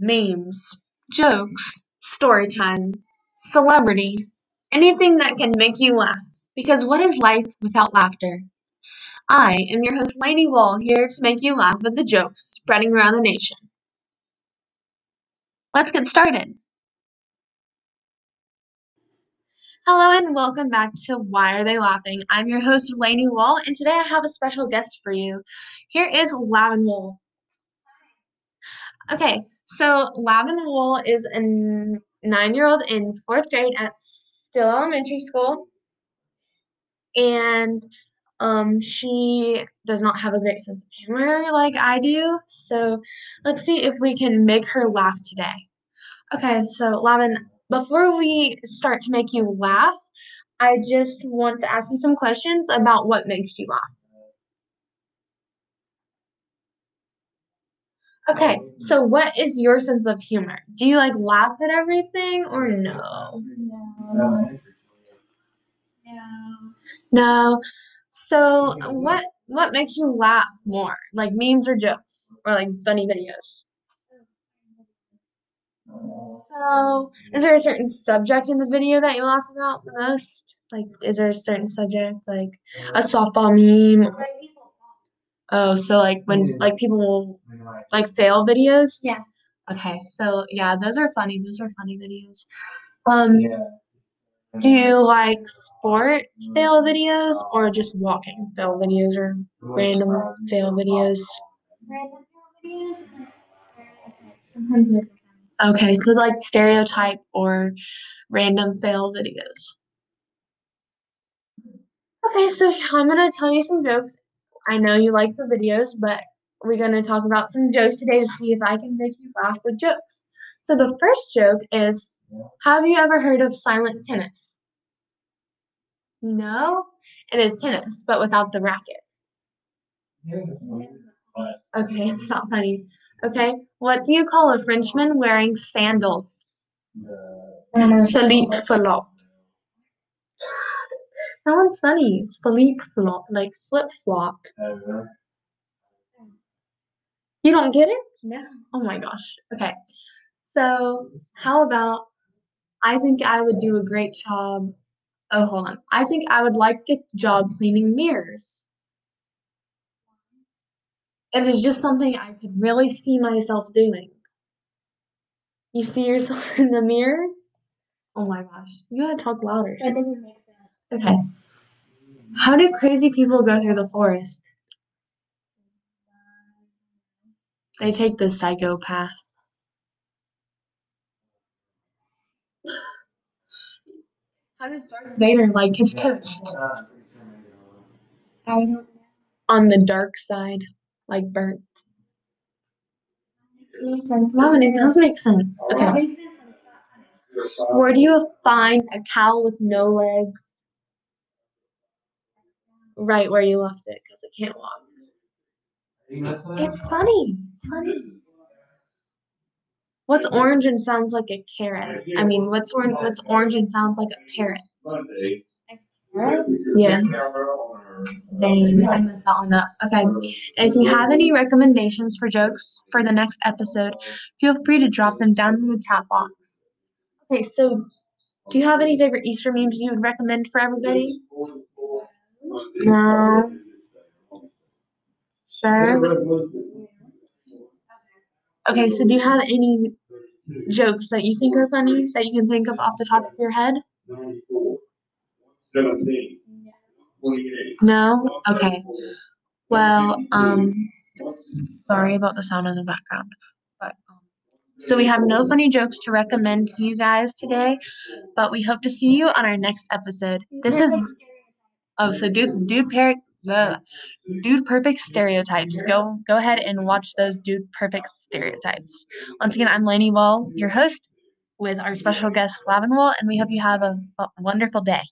memes, jokes, story time, celebrity, anything that can make you laugh. Because what is life without laughter? I am your host, Lainey Wall, here to make you laugh with the jokes spreading around the nation. Let's get started. Hello and welcome back to Why Are They Laughing? I'm your host, Lainey Wall, and today I have a special guest for you. Here is Lavin Wool. Okay, so Lavin Wool is a nine year old in fourth grade at Still Elementary School. And um, she does not have a great sense of humor like I do. So let's see if we can make her laugh today. Okay, so Lavin, before we start to make you laugh, I just want to ask you some questions about what makes you laugh. Okay, so what is your sense of humor? Do you like laugh at everything or no? No. No. No. So what what makes you laugh more? Like memes or jokes? Or like funny videos? So is there a certain subject in the video that you laugh about the most? Like is there a certain subject like a softball meme? Oh, so like when like people will like fail videos? Yeah. Okay, so yeah, those are funny. Those are funny videos. Um, do you like sport fail videos or just walking fail videos or random fail videos? Okay, so like stereotype or random fail videos. Okay, so I'm gonna tell you some jokes. I know you like the videos, but we're gonna talk about some jokes today to see if I can make you laugh with jokes. So the first joke is Have you ever heard of silent tennis? No? It is tennis, but without the racket. Okay, it's not funny. Okay, what do you call a Frenchman wearing sandals? Philippe Flop. That one's funny. It's Philippe Flop, like flip flop. Uh-huh. You don't get it? No. Oh my gosh. Okay. So, how about I think I would do a great job. Oh, hold on. I think I would like a job cleaning mirrors. It is just something I could really see myself doing. You see yourself in the mirror? Oh my gosh. You gotta talk louder. That doesn't make. Okay. How do crazy people go through the forest? They take the psychopath. How does Darth Vader like his toast? On the dark side, like burnt. know. Wow, and it does make sense. Okay. makes sense. and it's not funny. Where do you find a cow with no legs? Right where you left it, because it can't walk. It's funny. Funny. What's orange and sounds like a carrot? I mean, what's orange? What's orange and sounds like a parrot? Yeah. Dang, I messed that one up. Okay. If you have any recommendations for jokes for the next episode, feel free to drop them down in the chat box. Okay, so do you have any favorite Easter memes you would recommend for everybody? No. Sure. Okay, so do you have any jokes that you think are funny that you can think of off the top of your head? No? Okay. Well, um, sorry about the sound in the background. But um, so we have no funny jokes to recommend to you guys today, but we hope to see you on our next episode. This is oh, so dude, dude, par- the Dude Perfect stereotypes. Go, go ahead and watch those Dude Perfect stereotypes. Once again, I'm Lainey Wall, your host, with our special guest Lavin Wall, and we hope you have a, a wonderful day.